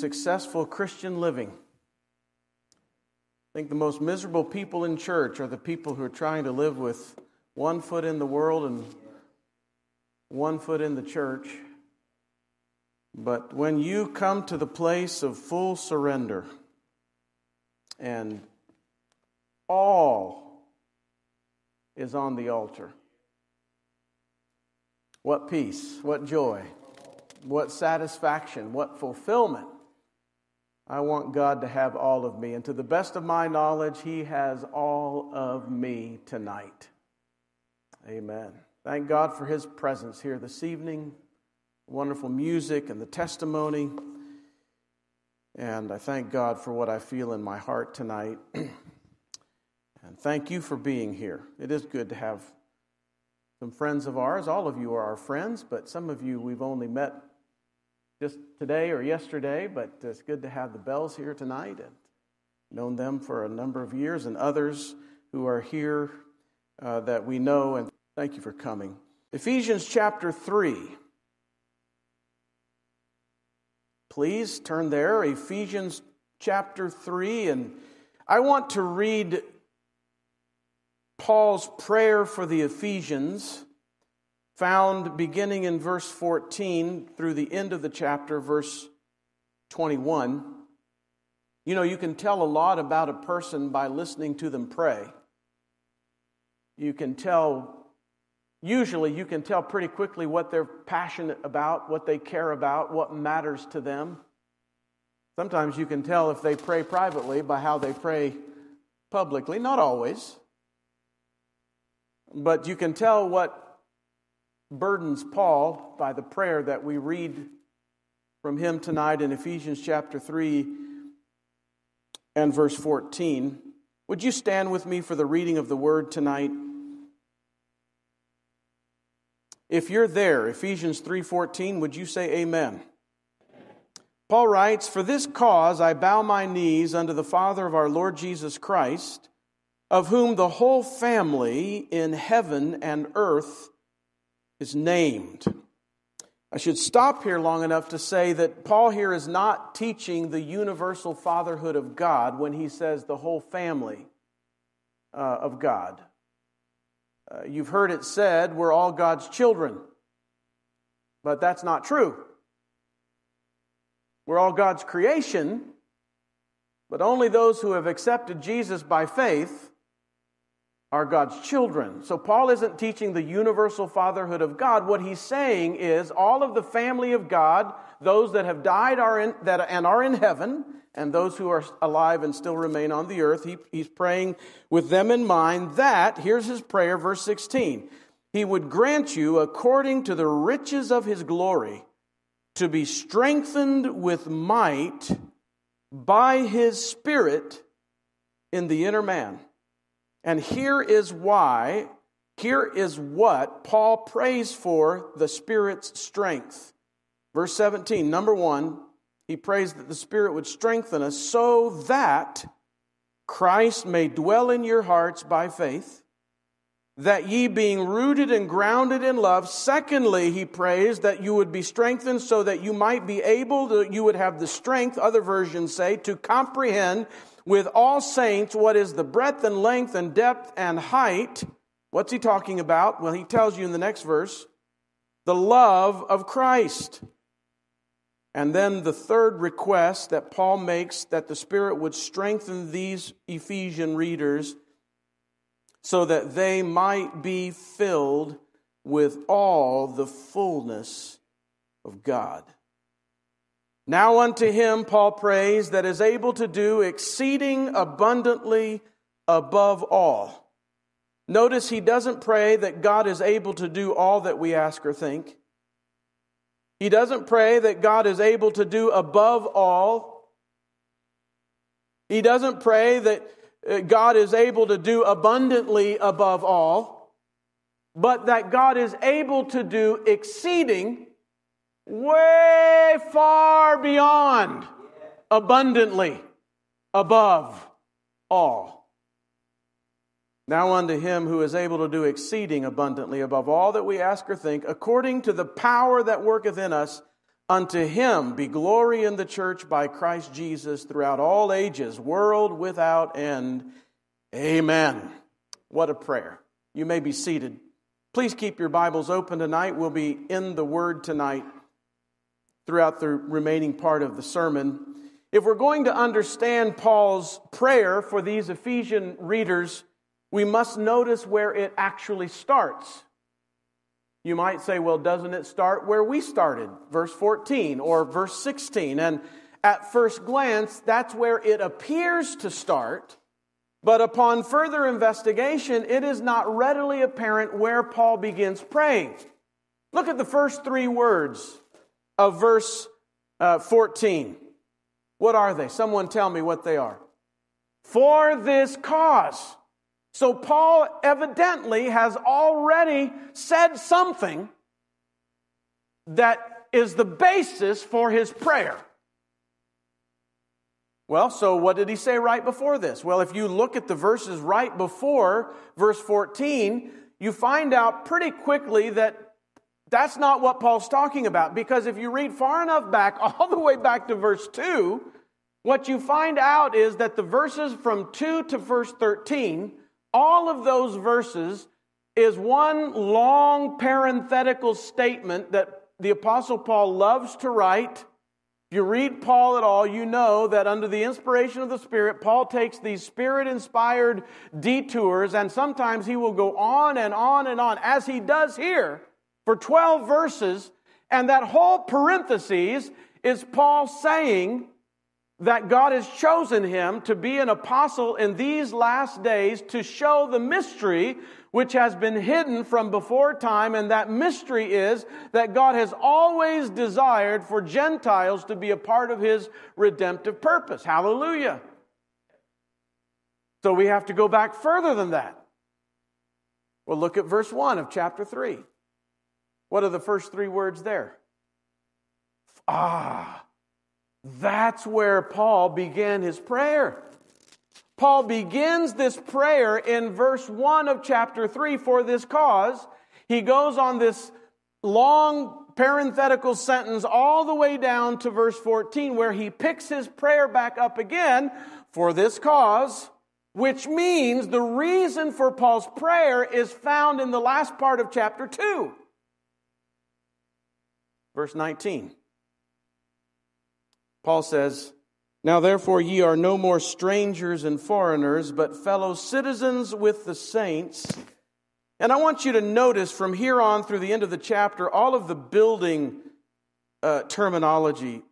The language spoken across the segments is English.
successful Christian living. I think the most miserable people in church are the people who are trying to live with one foot in the world and one foot in the church. But when you come to the place of full surrender and all is on the altar, what peace, what joy, what satisfaction, what fulfillment. I want God to have all of me. And to the best of my knowledge, He has all of me tonight. Amen. Thank God for His presence here this evening. Wonderful music and the testimony. And I thank God for what I feel in my heart tonight. and thank you for being here. It is good to have some friends of ours. All of you are our friends, but some of you we've only met just today or yesterday, but it's good to have the Bells here tonight and known them for a number of years, and others who are here uh, that we know. And thank you for coming. Ephesians chapter 3. please turn there, Ephesians chapter 3. And I want to read Paul's prayer for the Ephesians, found beginning in verse 14 through the end of the chapter, verse 21. You know, you can tell a lot about a person by listening to them pray. You can tell, usually, you can tell pretty quickly what they're passionate about, what they care about, what matters to them. Sometimes you can tell if they pray privately by how they pray publicly. Not always. But you can tell what burdens Paul by the prayer that we read from him tonight in Ephesians chapter 3 and verse 14. Would you stand with me for the reading of the word tonight? If you're there, Ephesians 3:14, would you say amen? Paul writes, "For this cause I bow my knees unto the Father of our Lord Jesus Christ, of whom the whole family in heaven and earth is named." I should stop here long enough to say that Paul here is not teaching the universal fatherhood of God when he says the whole family uh, of God. Uh, you've heard it said we're all God's children, but that's not true. We're all God's creation, but only those who have accepted Jesus by faith are God's children. So Paul isn't teaching the universal fatherhood of God. What he's saying is all of the family of God, those that have died are in, that, and are in heaven, and those who are alive and still remain on the earth, he, he's praying with them in mind that, here's his prayer, verse 16, he would grant you, according to the riches of his glory, to be strengthened with might by his Spirit in the inner man and here is why, here is what Paul prays for the Spirit's strength. Verse 17, number one, he prays that the Spirit would strengthen us so that Christ may dwell in your hearts by faith, that ye being rooted and grounded in love. Secondly, he prays that you would be strengthened so that you might be able to, you would have the strength, other versions say, to comprehend with all saints what is the breadth and length and depth and height. What's he talking about? Well, he tells you in the next verse the love of Christ. And then the third request that Paul makes that the Spirit would strengthen these Ephesian readers so that they might be filled with all the fullness of God. Now unto him, Paul prays, that is able to do exceeding abundantly above all. Notice he doesn't pray that God is able to do all that we ask or think. He doesn't pray that God is able to do above all. He doesn't pray that uh, God is able to do abundantly above all, but that God is able to do exceeding way far beyond, abundantly, above all. Now unto him who is able to do exceeding abundantly above all that we ask or think, according to the power that worketh in us, unto him be glory in the church by Christ Jesus throughout all ages, world without end. Amen. What a prayer. You may be seated. Please keep your Bibles open tonight. We'll be in the Word tonight throughout the remaining part of the sermon. If we're going to understand Paul's prayer for these Ephesian readers, we must notice where it actually starts. You might say, well, doesn't it start where we started, verse 14 or verse 16? And at first glance, that's where it appears to start. But upon further investigation, it is not readily apparent where Paul begins praying. Look at the first three words of verse uh, 14. What are they? Someone tell me what they are. For this cause. So Paul evidently has already said something that is the basis for his prayer. Well, so what did he say right before this? Well, if you look at the verses right before verse 14, you find out pretty quickly that That's not what Paul's talking about because if you read far enough back, all the way back to verse 2, what you find out is that the verses from 2 to verse 13, all of those verses is one long parenthetical statement that the Apostle Paul loves to write. If you read Paul at all, you know that under the inspiration of the Spirit, Paul takes these spirit inspired detours, and sometimes he will go on and on and on, as he does here for 12 verses. And that whole parenthesis is Paul saying that God has chosen him to be an apostle in these last days to show the mystery which has been hidden from before time, and that mystery is that God has always desired for Gentiles to be a part of his redemptive purpose. Hallelujah. So we have to go back further than that. Well, look at verse 1 of chapter 3. What are the first three words there? Ah, that's where Paul began his prayer. Paul begins this prayer in verse 1 of chapter 3 for this cause. He goes on this long parenthetical sentence all the way down to verse 14 where he picks his prayer back up again for this cause, which means the reason for Paul's prayer is found in the last part of chapter 2. Verse 19. Paul says, now, therefore, ye are no more strangers and foreigners, but fellow citizens with the saints. And I want you to notice from here on through the end of the chapter all of the building uh, terminology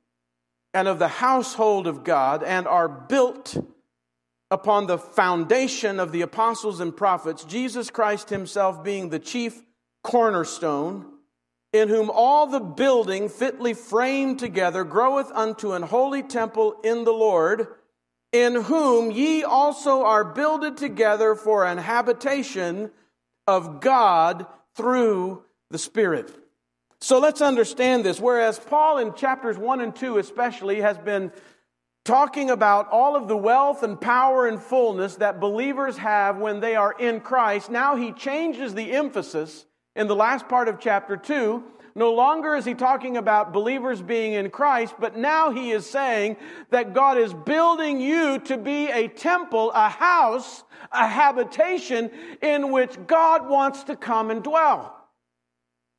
and of the household of God and are built upon the foundation of the apostles and prophets, Jesus Christ Himself being the chief cornerstone in whom all the building fitly framed together groweth unto an holy temple in the Lord, in whom ye also are builded together for an habitation of God through the Spirit. So let's understand this. Whereas Paul in chapters 1 and 2 especially has been talking about all of the wealth and power and fullness that believers have when they are in Christ, now he changes the emphasis in the last part of chapter 2, no longer is he talking about believers being in Christ, but now he is saying that God is building you to be a temple, a house, a habitation in which God wants to come and dwell.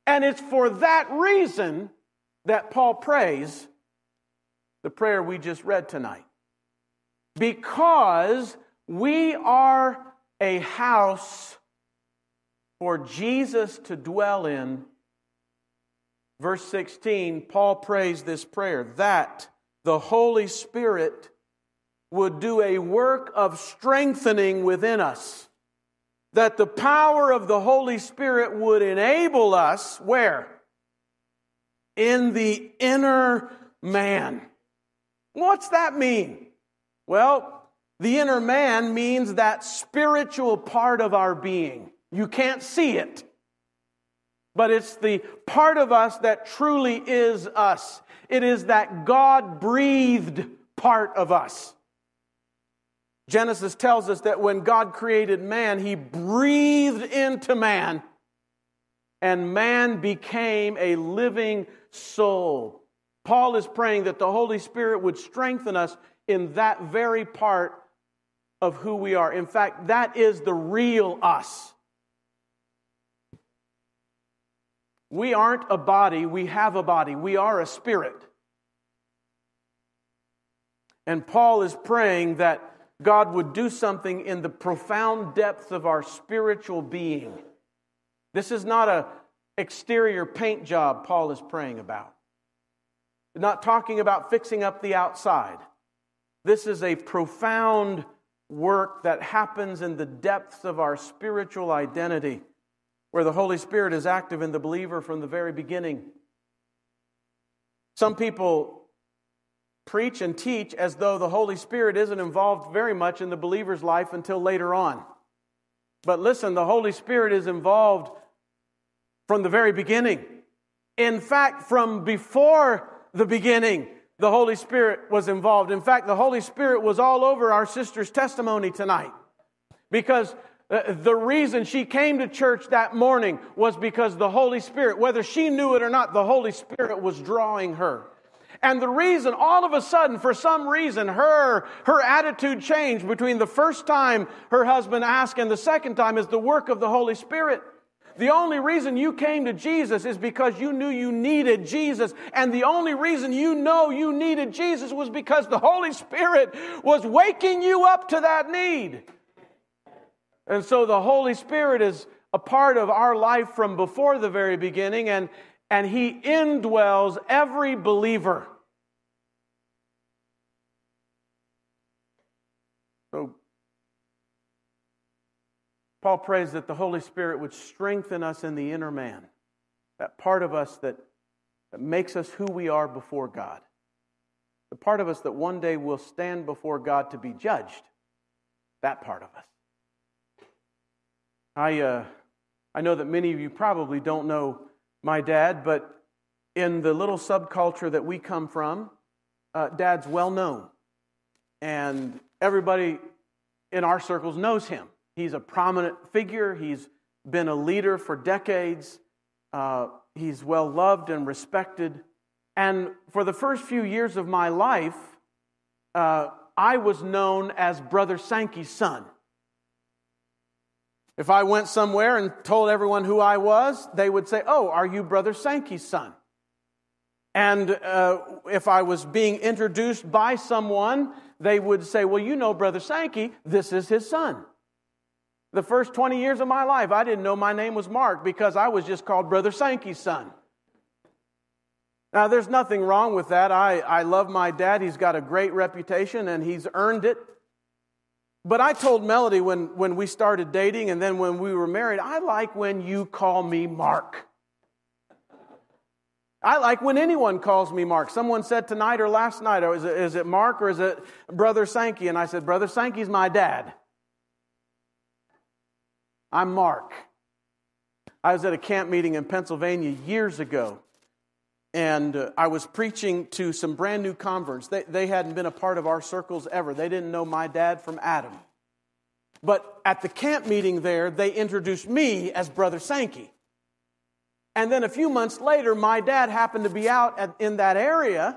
And it's for that reason that Paul prays the prayer we just read tonight. Because we are a house for Jesus to dwell in. Verse 16, Paul prays this prayer that the Holy Spirit would do a work of strengthening within us. That the power of the Holy Spirit would enable us, where? In the inner man. What's that mean? Well, the inner man means that spiritual part of our being. You can't see it. But it's the part of us that truly is us. It is that God breathed part of us. Genesis tells us that when God created man, he breathed into man, and man became a living soul. Paul is praying that the Holy Spirit would strengthen us in that very part of who we are. In fact, that is the real us. We aren't a body, we have a body. We are a spirit. And Paul is praying that God would do something in the profound depths of our spiritual being. This is not a exterior paint job Paul is praying about. not talking about fixing up the outside. This is a profound work that happens in the depths of our spiritual identity where the Holy Spirit is active in the believer from the very beginning. Some people preach and teach as though the Holy Spirit isn't involved very much in the believer's life until later on. But listen, the Holy Spirit is involved from the very beginning. In fact, from before the beginning, the Holy Spirit was involved. In fact, the Holy Spirit was all over our sister's testimony tonight. Because Uh, the reason she came to church that morning was because the Holy Spirit, whether she knew it or not, the Holy Spirit was drawing her. And the reason, all of a sudden, for some reason, her, her attitude changed between the first time her husband asked and the second time is the work of the Holy Spirit. The only reason you came to Jesus is because you knew you needed Jesus. And the only reason you know you needed Jesus was because the Holy Spirit was waking you up to that need. And so the Holy Spirit is a part of our life from before the very beginning, and, and He indwells every believer. So Paul prays that the Holy Spirit would strengthen us in the inner man, that part of us that, that makes us who we are before God, the part of us that one day will stand before God to be judged, that part of us. I, uh, I know that many of you probably don't know my dad, but in the little subculture that we come from, uh, dad's well known. And everybody in our circles knows him. He's a prominent figure, he's been a leader for decades, uh, he's well loved and respected. And for the first few years of my life, uh, I was known as Brother Sankey's son. If I went somewhere and told everyone who I was, they would say, Oh, are you Brother Sankey's son? And uh, if I was being introduced by someone, they would say, Well, you know Brother Sankey, this is his son. The first 20 years of my life, I didn't know my name was Mark because I was just called Brother Sankey's son. Now, there's nothing wrong with that. I, I love my dad. He's got a great reputation and he's earned it. But I told Melody when, when we started dating and then when we were married, I like when you call me Mark. I like when anyone calls me Mark. Someone said tonight or last night, oh, is, it, is it Mark or is it Brother Sankey? And I said, Brother Sankey's my dad. I'm Mark. I was at a camp meeting in Pennsylvania years ago, and uh, I was preaching to some brand new converts. They, they hadn't been a part of our circles ever, they didn't know my dad from Adam. But at the camp meeting there, they introduced me as Brother Sankey. And then a few months later, my dad happened to be out at, in that area,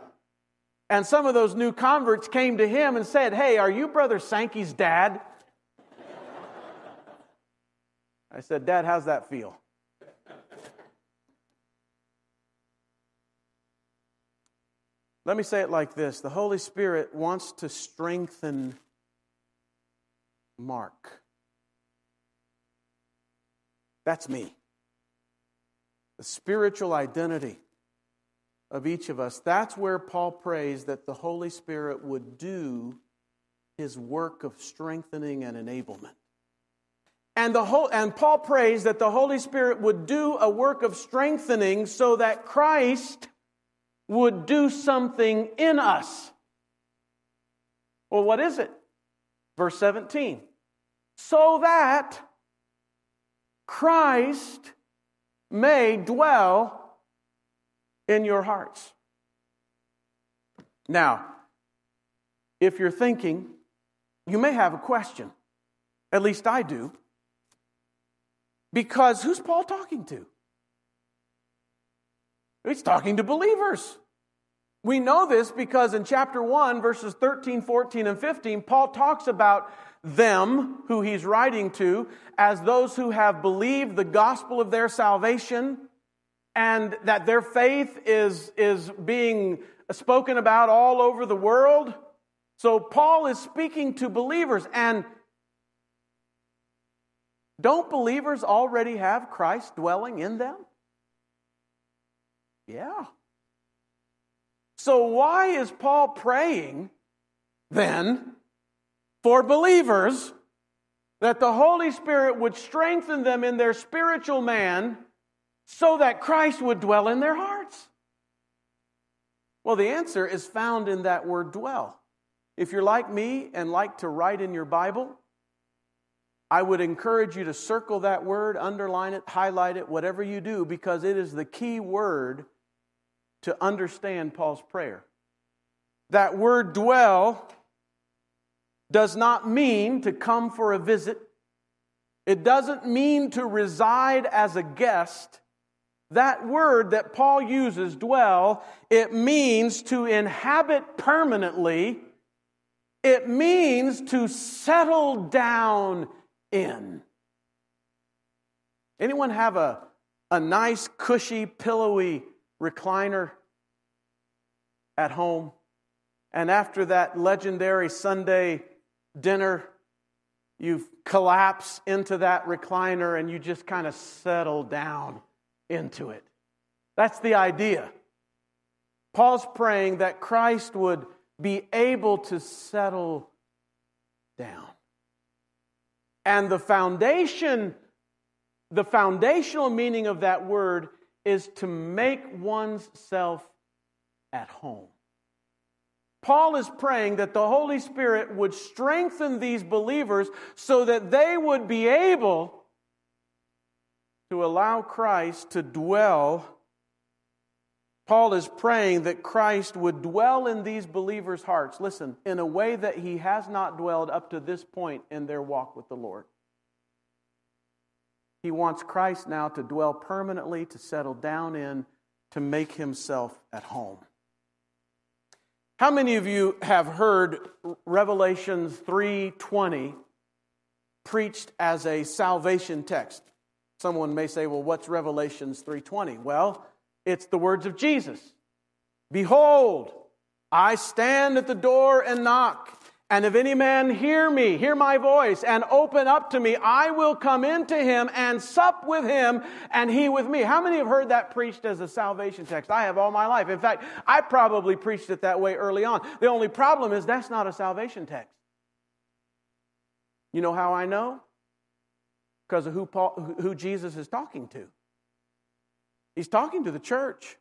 and some of those new converts came to him and said, Hey, are you Brother Sankey's dad? I said, Dad, how's that feel? Let me say it like this the Holy Spirit wants to strengthen Mark. That's me. The spiritual identity of each of us. That's where Paul prays that the Holy Spirit would do his work of strengthening and enablement. And, the whole, and Paul prays that the Holy Spirit would do a work of strengthening so that Christ would do something in us. Well, what is it? Verse 17. So that Christ may dwell in your hearts. Now, if you're thinking, you may have a question. At least I do. Because who's Paul talking to? He's talking to believers. We know this because in chapter 1, verses 13, 14, and 15, Paul talks about them, who he's writing to, as those who have believed the gospel of their salvation and that their faith is, is being spoken about all over the world. So Paul is speaking to believers. And don't believers already have Christ dwelling in them? Yeah. So, why is Paul praying then for believers that the Holy Spirit would strengthen them in their spiritual man so that Christ would dwell in their hearts? Well, the answer is found in that word dwell. If you're like me and like to write in your Bible, I would encourage you to circle that word, underline it, highlight it, whatever you do, because it is the key word to understand Paul's prayer. That word dwell does not mean to come for a visit. It doesn't mean to reside as a guest. That word that Paul uses, dwell, it means to inhabit permanently. It means to settle down in. Anyone have a, a nice, cushy, pillowy recliner at home? And after that legendary Sunday dinner, you collapse into that recliner and you just kind of settle down into it. That's the idea. Paul's praying that Christ would be able to settle down. And the foundation, the foundational meaning of that word is to make one's self at home. Paul is praying that the Holy Spirit would strengthen these believers so that they would be able to allow Christ to dwell. Paul is praying that Christ would dwell in these believers' hearts, listen, in a way that he has not dwelled up to this point in their walk with the Lord. He wants Christ now to dwell permanently, to settle down in, to make himself at home. How many of you have heard Revelations 3:20 preached as a salvation text? Someone may say, "Well, what's Revelations 3:20?" Well, it's the words of Jesus. Behold, I stand at the door and knock. And if any man hear me, hear my voice, and open up to me, I will come into him and sup with him, and he with me. How many have heard that preached as a salvation text? I have all my life. In fact, I probably preached it that way early on. The only problem is that's not a salvation text. You know how I know? Because of who, Paul, who Jesus is talking to. He's talking to the church.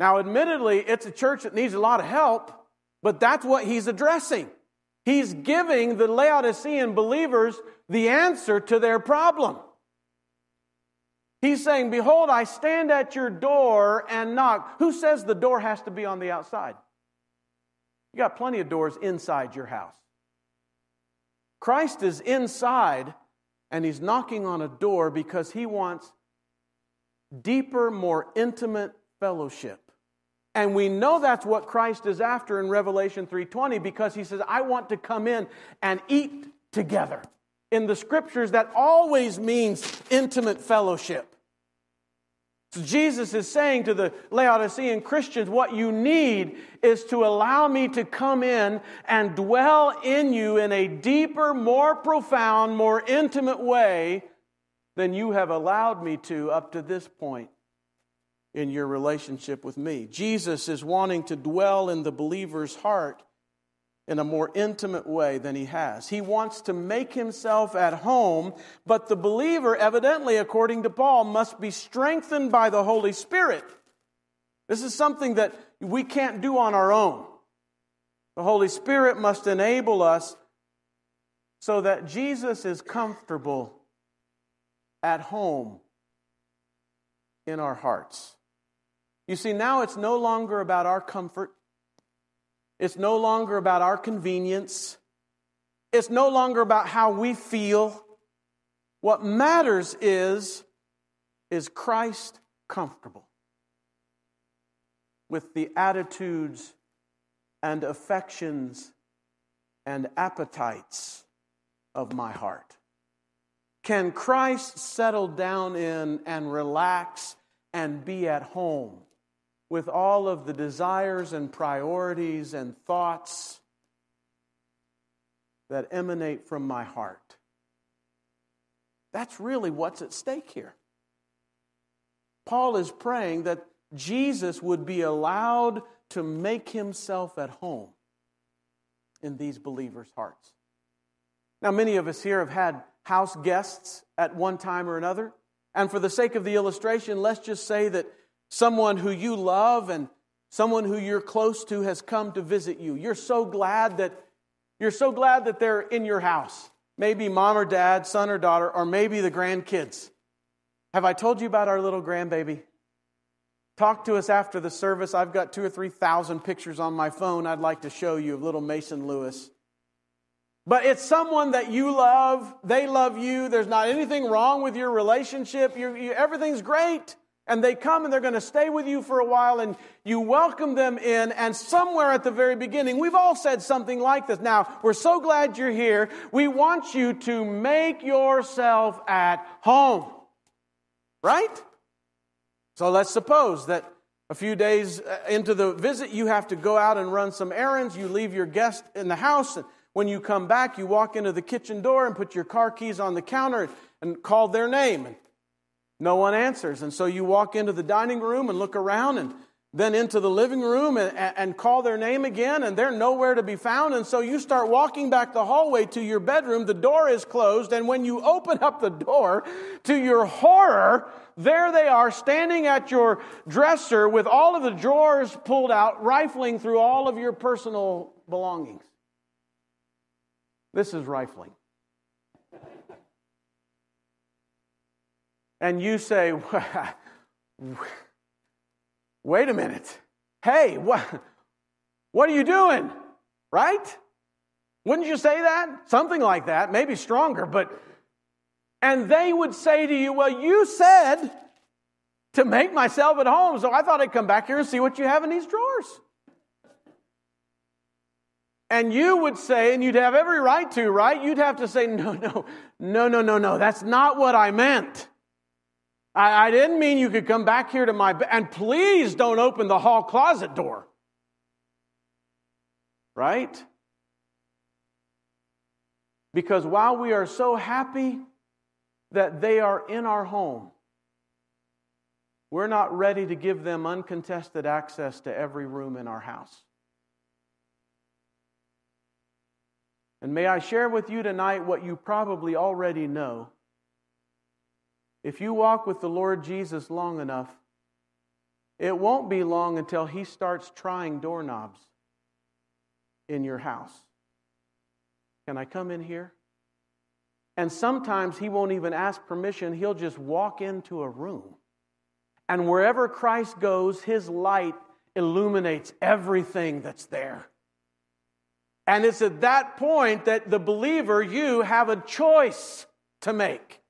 Now, admittedly, it's a church that needs a lot of help. But that's what he's addressing. He's giving the Laodicean believers the answer to their problem. He's saying, Behold, I stand at your door and knock. Who says the door has to be on the outside? You got plenty of doors inside your house. Christ is inside and he's knocking on a door because he wants deeper, more intimate fellowship. And we know that's what Christ is after in Revelation 3:20 because he says, "I want to come in and eat together." In the scriptures that always means intimate fellowship. So Jesus is saying to the Laodicean Christians, what you need is to allow me to come in and dwell in you in a deeper, more profound, more intimate way than you have allowed me to up to this point in your relationship with me. Jesus is wanting to dwell in the believer's heart in a more intimate way than he has. He wants to make himself at home, but the believer, evidently, according to Paul, must be strengthened by the Holy Spirit. This is something that we can't do on our own. The Holy Spirit must enable us so that Jesus is comfortable at home in our hearts. You see, now it's no longer about our comfort. It's no longer about our convenience. It's no longer about how we feel. What matters is, is Christ comfortable with the attitudes and affections and appetites of my heart? Can Christ settle down in and relax and be at home with all of the desires and priorities and thoughts that emanate from my heart. That's really what's at stake here. Paul is praying that Jesus would be allowed to make himself at home in these believers' hearts. Now, many of us here have had house guests at one time or another. And for the sake of the illustration, let's just say that someone who you love and someone who you're close to has come to visit you. You're so glad that you're so glad that they're in your house. Maybe mom or dad, son or daughter, or maybe the grandkids. Have I told you about our little grandbaby? Talk to us after the service. I've got two or three thousand pictures on my phone I'd like to show you of little Mason Lewis. But it's someone that you love, they love you, there's not anything wrong with your relationship, you, everything's great. And they come and they're going to stay with you for a while, and you welcome them in. And somewhere at the very beginning, we've all said something like this. Now, we're so glad you're here. We want you to make yourself at home. Right? So let's suppose that a few days uh, into the visit, you have to go out and run some errands. You leave your guest in the house. And when you come back, you walk into the kitchen door and put your car keys on the counter and call their name. And no one answers. And so you walk into the dining room and look around and then into the living room and, and, call their name again, and they're nowhere to be found. And so you start walking back the hallway to your bedroom. The door is closed, and when you open up the door, to your horror, there they are standing at your dresser with all of the drawers pulled out, rifling through all of your personal belongings. This is rifling. And you say, wait a minute. Hey, what, what are you doing? Right? Wouldn't you say that? Something like that, maybe stronger, but. And they would say to you, Well, you said to make myself at home, so I thought I'd come back here and see what you have in these drawers. And you would say, and you'd have every right to, right? You'd have to say, No, no, no, no, no, no, that's not what I meant. I, I didn't mean you could come back here to my bed. And please don't open the hall closet door. Right? Because while we are so happy that they are in our home, we're not ready to give them uncontested access to every room in our house. And may I share with you tonight what you probably already know if you walk with the Lord Jesus long enough, it won't be long until He starts trying doorknobs in your house. Can I come in here? And sometimes He won't even ask permission, He'll just walk into a room. And wherever Christ goes, His light illuminates everything that's there. And it's at that point that the believer, you have a choice to make.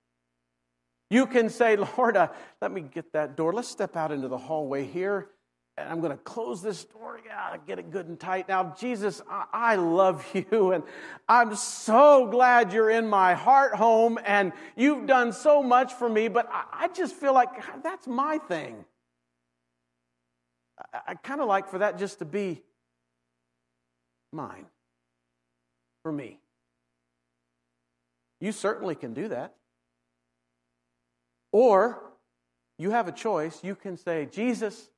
You can say, Lord, uh, let me get that door. Let's step out into the hallway here. And I'm going to close this door. Yeah, get it good and tight. Now, Jesus, I, I love you. And I'm so glad you're in my heart home. And you've done so much for me. But I, I just feel like that's my thing. I, I kind of like for that just to be mine, for me. You certainly can do that. Or you have a choice. You can say, Jesus,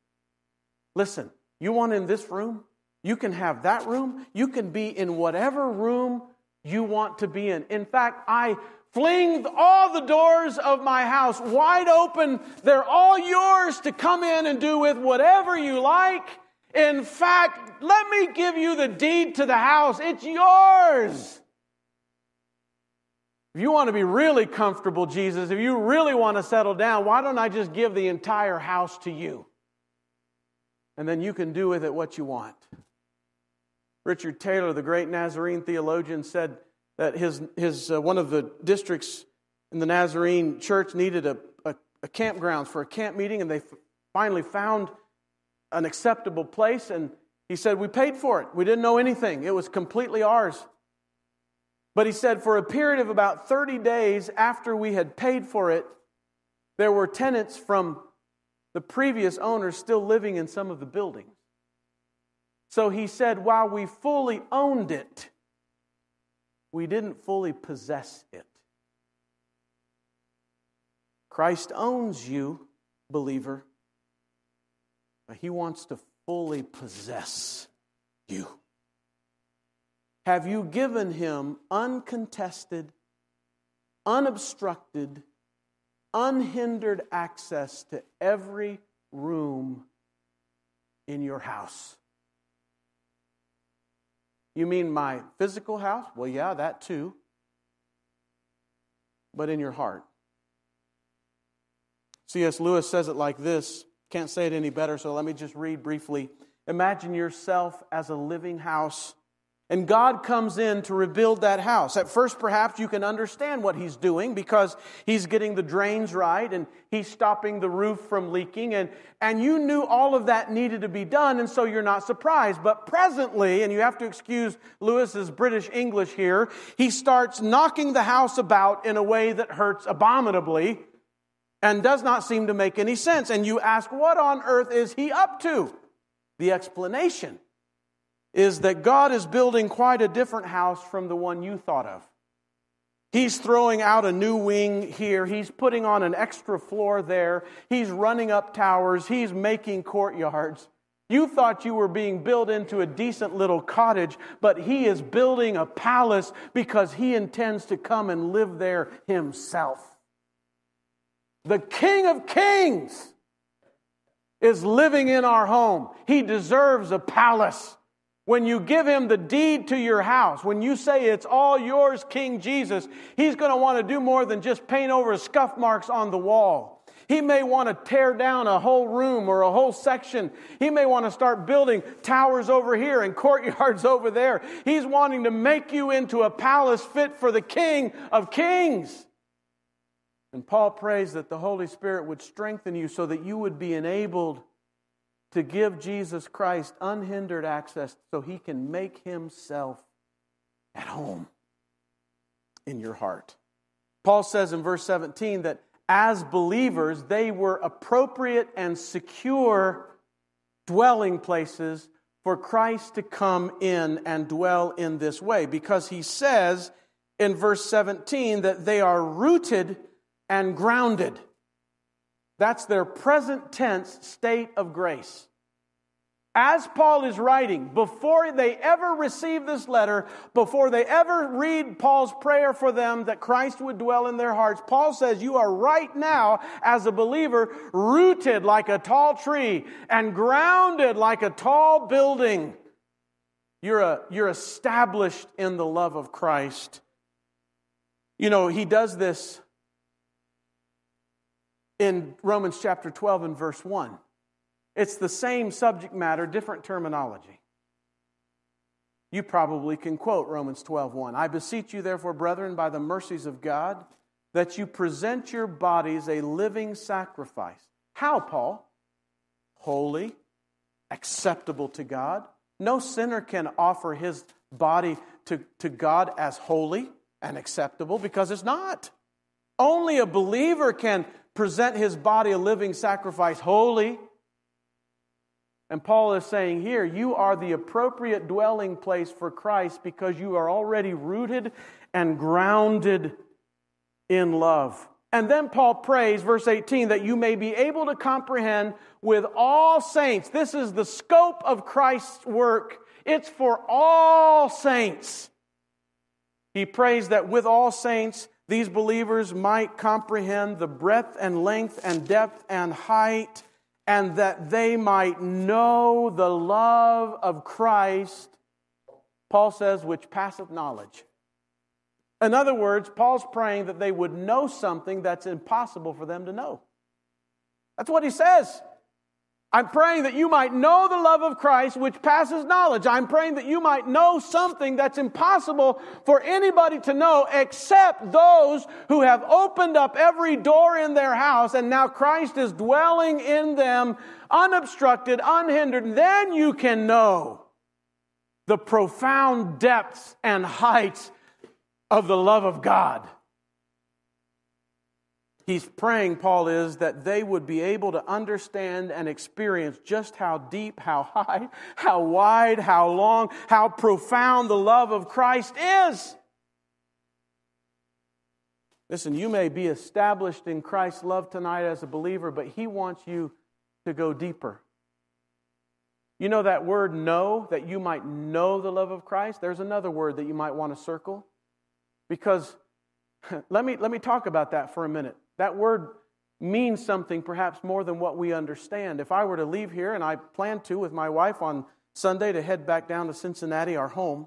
listen, you want in this room? You can have that room. You can be in whatever room you want to be in. In fact, I fling all the doors of my house wide open. They're all yours to come in and do with whatever you like. In fact, let me give you the deed to the house. It's yours. If you want to be really comfortable, Jesus, if you really want to settle down, why don't I just give the entire house to you? And then you can do with it what you want. Richard Taylor, the great Nazarene theologian, said that his, his, uh, one of the districts in the Nazarene church needed a, a, a campground for a camp meeting, and they f- finally found an acceptable place. And he said, We paid for it. We didn't know anything, it was completely ours. But he said, for a period of about 30 days after we had paid for it, there were tenants from the previous owners still living in some of the buildings. So he said, while we fully owned it, we didn't fully possess it. Christ owns you, believer, but he wants to fully possess you. Have you given him uncontested, unobstructed, unhindered access to every room in your house? You mean my physical house? Well, yeah, that too. But in your heart. C.S. Lewis says it like this. Can't say it any better, so let me just read briefly. Imagine yourself as a living house And God comes in to rebuild that house. At first, perhaps you can understand what He's doing because He's getting the drains right and He's stopping the roof from leaking. And, and you knew all of that needed to be done, and so you're not surprised. But presently, and you have to excuse Lewis's British English here, he starts knocking the house about in a way that hurts abominably and does not seem to make any sense. And you ask, what on earth is he up to? The explanation is that God is building quite a different house from the one you thought of. He's throwing out a new wing here. He's putting on an extra floor there. He's running up towers. He's making courtyards. You thought you were being built into a decent little cottage, but he is building a palace because he intends to come and live there himself. The King of Kings is living in our home. He deserves a palace. When you give him the deed to your house, when you say it's all yours, King Jesus, he's going to want to do more than just paint over scuff marks on the wall. He may want to tear down a whole room or a whole section. He may want to start building towers over here and courtyards over there. He's wanting to make you into a palace fit for the King of Kings. And Paul prays that the Holy Spirit would strengthen you so that you would be enabled to give Jesus Christ unhindered access so he can make himself at home in your heart. Paul says in verse 17 that as believers, they were appropriate and secure dwelling places for Christ to come in and dwell in this way because he says in verse 17 that they are rooted and grounded. That's their present tense state of grace. As Paul is writing, before they ever receive this letter, before they ever read Paul's prayer for them that Christ would dwell in their hearts, Paul says, You are right now, as a believer, rooted like a tall tree and grounded like a tall building. You're, a, you're established in the love of Christ. You know, he does this in Romans chapter 12 and verse 1. It's the same subject matter, different terminology. You probably can quote Romans 12:1. I beseech you therefore, brethren, by the mercies of God, that you present your bodies a living sacrifice. How, Paul? Holy, acceptable to God. No sinner can offer his body to, to God as holy and acceptable because it's not. Only a believer can present his body a living sacrifice, holy. And Paul is saying here, you are the appropriate dwelling place for Christ because you are already rooted and grounded in love. And then Paul prays, verse 18, that you may be able to comprehend with all saints. This is the scope of Christ's work, it's for all saints. He prays that with all saints, these believers might comprehend the breadth and length and depth and height, and that they might know the love of Christ, Paul says, which passeth knowledge. In other words, Paul's praying that they would know something that's impossible for them to know. That's what he says. I'm praying that you might know the love of Christ, which passes knowledge. I'm praying that you might know something that's impossible for anybody to know except those who have opened up every door in their house and now Christ is dwelling in them unobstructed, unhindered. Then you can know the profound depths and heights of the love of God he's praying, Paul is, that they would be able to understand and experience just how deep, how high, how wide, how long, how profound the love of Christ is. Listen, you may be established in Christ's love tonight as a believer, but he wants you to go deeper. You know that word know, that you might know the love of Christ? There's another word that you might want to circle. Because let me, let me talk about that for a minute. That word means something perhaps more than what we understand. If I were to leave here, and I plan to with my wife on Sunday to head back down to Cincinnati, our home,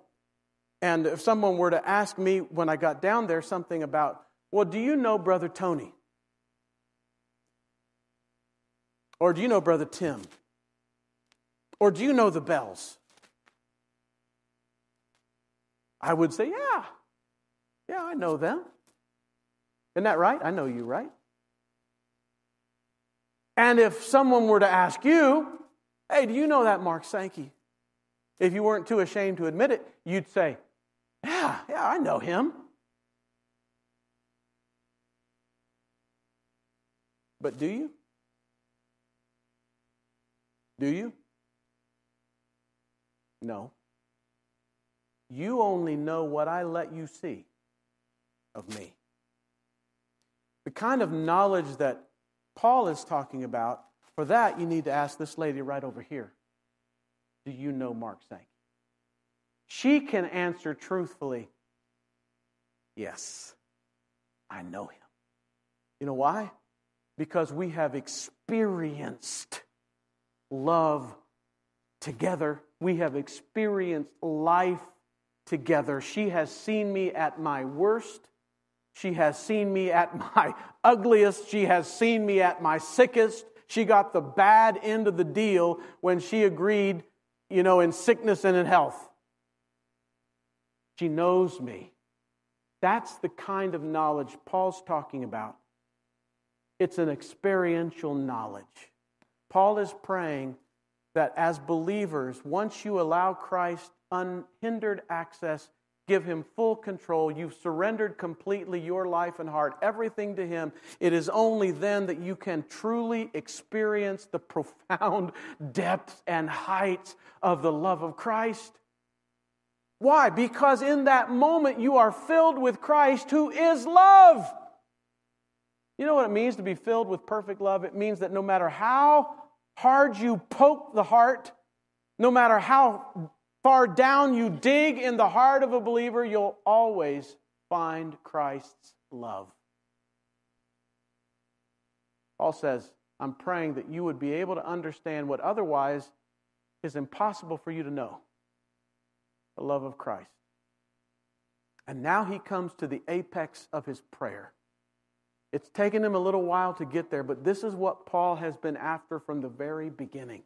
and if someone were to ask me when I got down there something about, well, do you know Brother Tony? Or do you know Brother Tim? Or do you know the Bells? I would say, Yeah, yeah, I know them. Isn't that right? I know you, right? And if someone were to ask you, Hey, do you know that Mark Sankey? If you weren't too ashamed to admit it, you'd say, Yeah, yeah, I know him. But do you? Do you? No. You only know what I let you see of me. The kind of knowledge that Paul is talking about, for that you need to ask this lady right over here Do you know Mark Sankey? She can answer truthfully, Yes, I know him. You know why? Because we have experienced love together. We have experienced life together. She has seen me at my worst. She has seen me at my ugliest. She has seen me at my sickest. She got the bad end of the deal when she agreed, you know, in sickness and in health. She knows me. That's the kind of knowledge Paul's talking about. It's an experiential knowledge. Paul is praying that as believers, once you allow Christ unhindered access, give him full control, you've surrendered completely your life and heart, everything to him, it is only then that you can truly experience the profound depths and heights of the love of Christ. Why? Because in that moment you are filled with Christ who is love. You know what it means to be filled with perfect love? It means that no matter how hard you poke the heart, no matter how far down you dig in the heart of a believer, you'll always find Christ's love. Paul says, I'm praying that you would be able to understand what otherwise is impossible for you to know the love of Christ. And now he comes to the apex of his prayer. It's taken him a little while to get there, but this is what Paul has been after from the very beginning.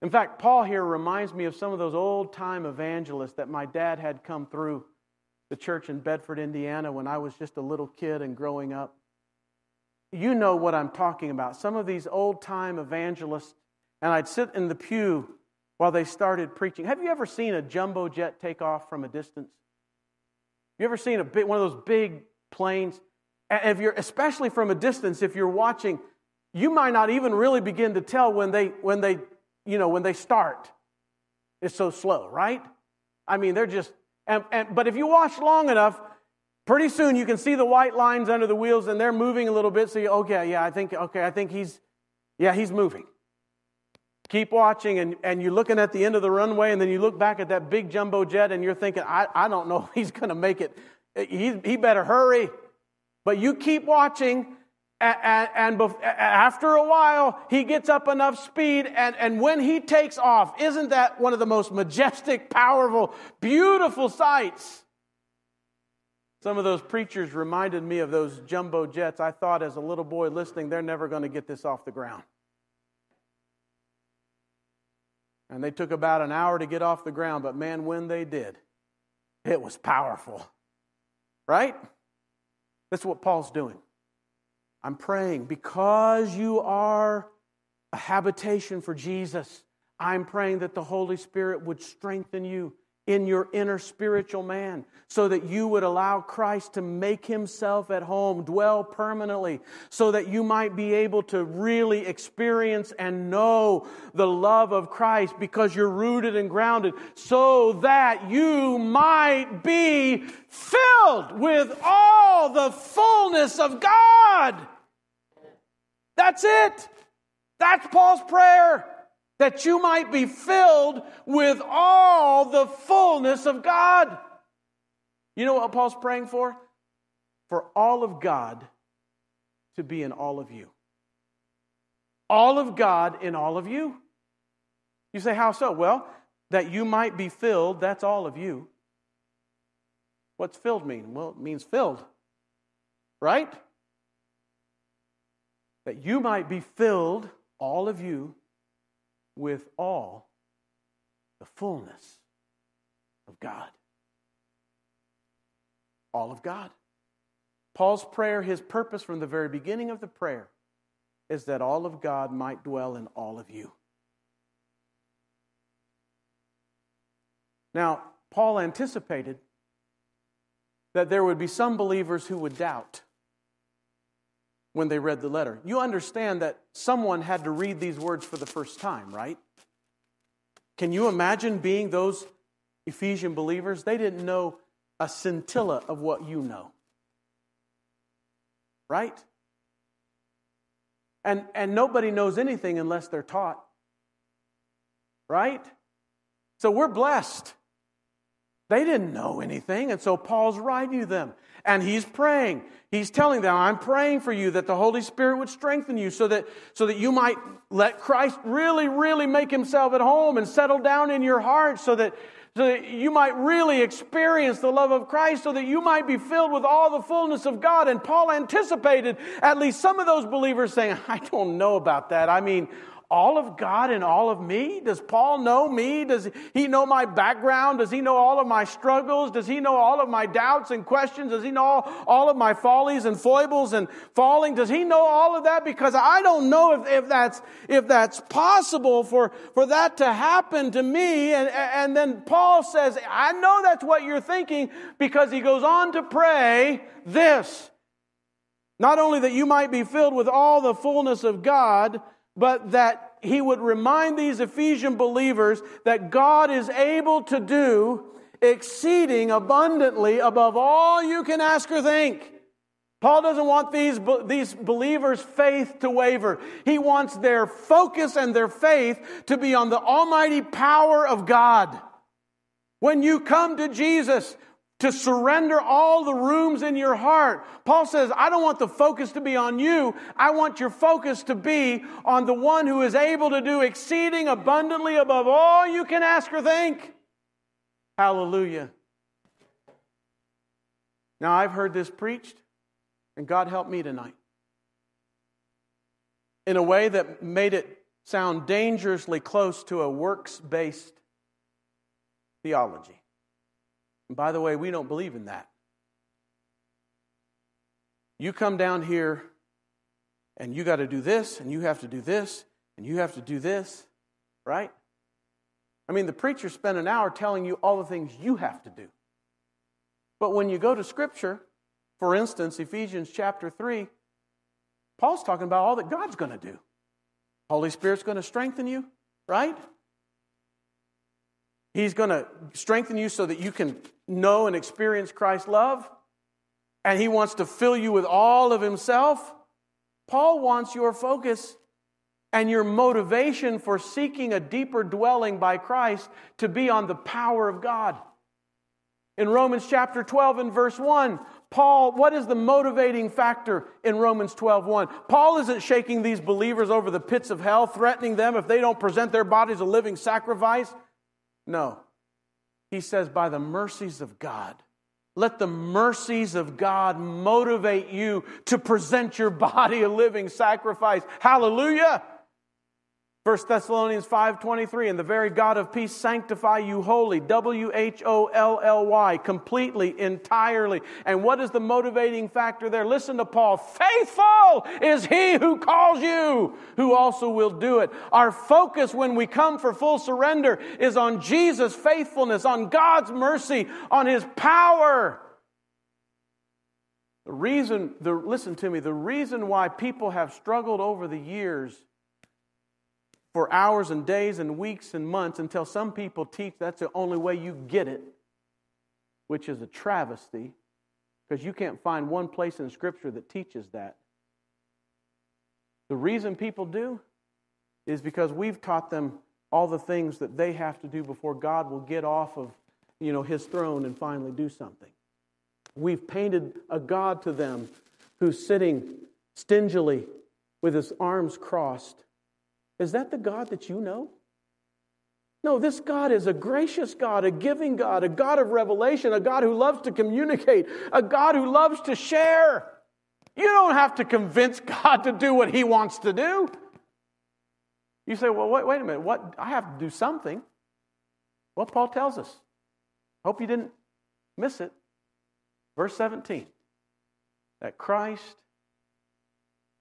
In fact, Paul here reminds me of some of those old time evangelists that my dad had come through the church in Bedford, Indiana, when I was just a little kid and growing up. You know what I'm talking about. Some of these old time evangelists, and I'd sit in the pew while they started preaching. Have you ever seen a jumbo jet take off from a distance? You ever seen a one of those big planes? And if you're, especially from a distance, if you're watching, you might not even really begin to tell when they, when they, you know, when they start. It's so slow, right? I mean, they're just, and, and, but if you watch long enough, pretty soon you can see the white lines under the wheels and they're moving a little bit. So you, okay, yeah, I think, okay, I think he's, yeah, he's moving. Keep watching and, and you're looking at the end of the runway and then you look back at that big jumbo jet and you're thinking, I, I don't know if he's going to make it. He, he better hurry. But you keep watching, and, after a while, he gets up enough speed, and, and when he takes off, isn't that one of the most majestic, powerful, beautiful sights? Some of those preachers reminded me of those jumbo jets. I thought as a little boy listening, they're never going to get this off the ground. And they took about an hour to get off the ground, but man, when they did, it was powerful. Right? That's what Paul's doing. I'm praying because you are a habitation for Jesus. I'm praying that the Holy Spirit would strengthen you in your inner spiritual man so that you would allow Christ to make himself at home, dwell permanently, so that you might be able to really experience and know the love of Christ because you're rooted and grounded, so that you might be filled with all the fullness of God. That's it. That's Paul's prayer that you might be filled with all the fullness of God. You know what Paul's praying for? For all of God to be in all of you. All of God in all of you. You say, how so? Well, that you might be filled, that's all of you. What's filled mean? Well, it means filled, right? That you might be filled, all of you, with all the fullness of God. all of God. Paul's prayer, his purpose from the very beginning of the prayer, is that all of God might dwell in all of you. Now, Paul anticipated that there would be some believers who would doubt when they read the letter. You understand that someone had to read these words for the first time, right? Can you imagine being those Ephesian believers? They didn't know a scintilla of what you know. Right? And, and nobody knows anything unless they're taught. Right? So we're blessed. They didn't know anything, and so Paul's writing to them. And he's praying. He's telling them, I'm praying for you that the Holy Spirit would strengthen you so that, so that you might let Christ really, really make himself at home and settle down in your heart so that, so that you might really experience the love of Christ, so that you might be filled with all the fullness of God. And Paul anticipated at least some of those believers saying, I don't know about that. I mean, all of God and all of me? Does Paul know me? Does he know my background? Does he know all of my struggles? Does he know all of my doubts and questions? Does he know all, all of my follies and foibles and falling? Does he know all of that? Because I don't know if, if that's if that's possible for, for that to happen to me. And, and then Paul says, I know that's what you're thinking because he goes on to pray this. Not only that you might be filled with all the fullness of God, but that he would remind these Ephesian believers that God is able to do exceeding abundantly above all you can ask or think. Paul doesn't want these, these believers' faith to waver. He wants their focus and their faith to be on the almighty power of God. When you come to Jesus, to surrender all the rooms in your heart. Paul says, I don't want the focus to be on you. I want your focus to be on the one who is able to do exceeding abundantly above all you can ask or think. Hallelujah. Now, I've heard this preached, and God help me tonight in a way that made it sound dangerously close to a works based theology. And by the way, we don't believe in that. You come down here and you got to do this, and you have to do this, and you have to do this, right? I mean, the preacher spent an hour telling you all the things you have to do. But when you go to Scripture, for instance, Ephesians chapter 3, Paul's talking about all that God's going to do. Holy Spirit's going to strengthen you, right? He's going to strengthen you so that you can know and experience Christ's love. And He wants to fill you with all of Himself. Paul wants your focus and your motivation for seeking a deeper dwelling by Christ to be on the power of God. In Romans chapter 12 and verse 1, Paul, what is the motivating factor in Romans 12 1? Paul isn't shaking these believers over the pits of hell, threatening them if they don't present their bodies a living sacrifice. No. He says, by the mercies of God. Let the mercies of God motivate you to present your body a living sacrifice. Hallelujah. 1 Thessalonians 5:23 and the very God of peace sanctify you wholly W H O L L Y completely entirely. And what is the motivating factor there? Listen to Paul faithful is he who calls you who also will do it. Our focus when we come for full surrender is on Jesus faithfulness on God's mercy on his power. The reason the listen to me the reason why people have struggled over the years for hours and days and weeks and months until some people teach that's the only way you get it, which is a travesty because you can't find one place in Scripture that teaches that. The reason people do is because we've taught them all the things that they have to do before God will get off of you know, his throne and finally do something. We've painted a God to them who's sitting stingily with his arms crossed is that the God that you know? No, this God is a gracious God, a giving God, a God of revelation, a God who loves to communicate, a God who loves to share. You don't have to convince God to do what he wants to do. You say, well, wait, wait a minute, what? I have to do something. Well, Paul tells us. Hope you didn't miss it. Verse 17 that Christ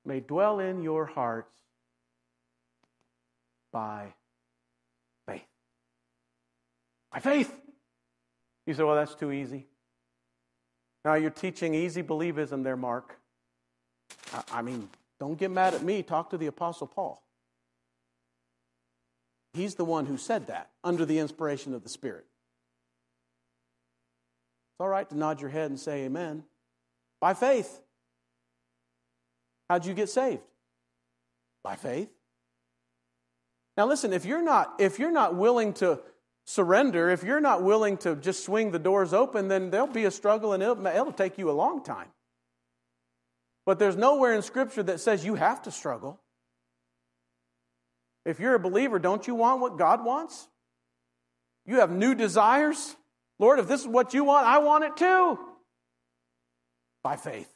may dwell in your hearts by faith. By faith. You say, well, that's too easy. Now you're teaching easy believism there, Mark. I mean, don't get mad at me. Talk to the Apostle Paul. He's the one who said that under the inspiration of the Spirit. It's all right to nod your head and say amen. By faith. How'd you get saved? By faith. Now listen, if you're not if you're not willing to surrender, if you're not willing to just swing the doors open, then there'll be a struggle and it'll, it'll take you a long time. But there's nowhere in Scripture that says you have to struggle. If you're a believer, don't you want what God wants? You have new desires. Lord, if this is what you want, I want it too. By faith.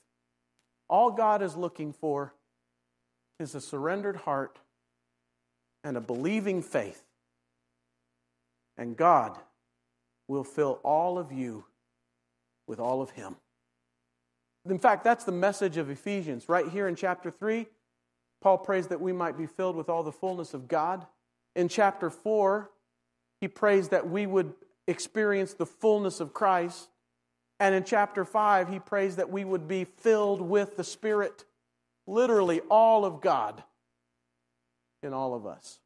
All God is looking for is a surrendered heart and a believing faith. And God will fill all of you with all of Him. In fact, that's the message of Ephesians. Right here in chapter 3, Paul prays that we might be filled with all the fullness of God. In chapter 4, he prays that we would experience the fullness of Christ. And in chapter 5, he prays that we would be filled with the Spirit, literally all of God in all of us.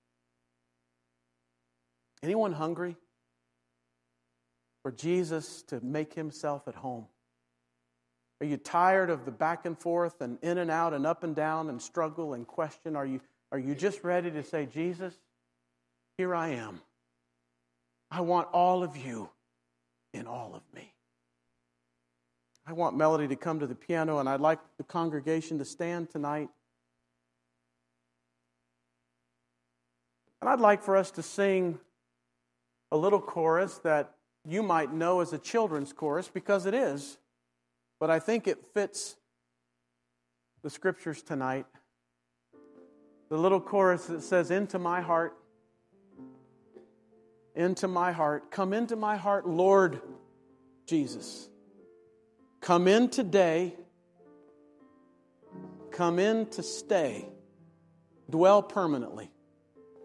Anyone hungry for Jesus to make himself at home? Are you tired of the back and forth and in and out and up and down and struggle and question? Are you, are you just ready to say, Jesus, here I am. I want all of you in all of me. I want Melody to come to the piano, and I'd like the congregation to stand tonight. And I'd like for us to sing a little chorus that you might know as a children's chorus because it is but I think it fits the scriptures tonight. The little chorus that says, Into my heart, into my heart, come into my heart, Lord Jesus. Come in today, come in to stay, dwell permanently,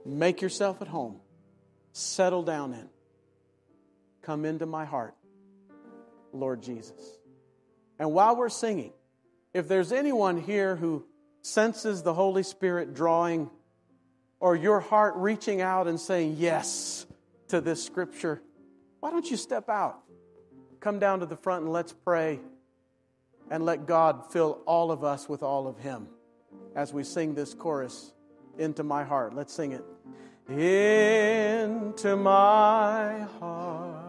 make yourself at home, settle down in. Come into my heart, Lord Jesus. And while we're singing, if there's anyone here who senses the Holy Spirit drawing or your heart reaching out and saying yes to this scripture, why don't you step out? Come down to the front and let's pray and let God fill all of us with all of Him as we sing this chorus, Into My Heart. Let's sing it. Into my heart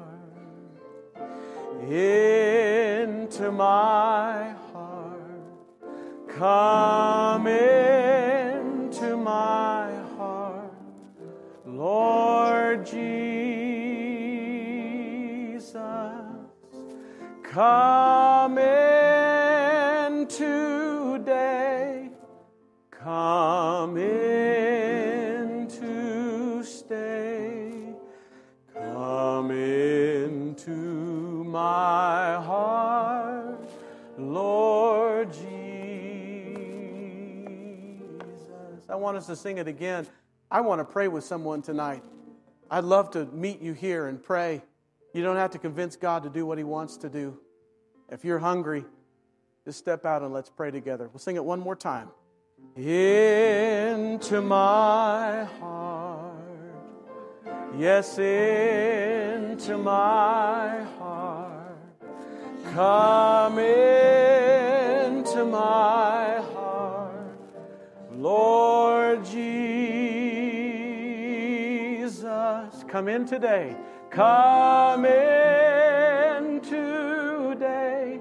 into my heart. Come into my heart, Lord Jesus. Come in us to sing it again. I want to pray with someone tonight. I'd love to meet you here and pray. You don't have to convince God to do what He wants to do. If you're hungry, just step out and let's pray together. We'll sing it one more time. Into my heart, yes, into my heart, Come into my heart, Lord Jesus. Come in today. Come in today.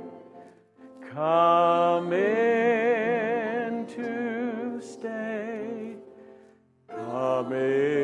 Come in to stay. Come in.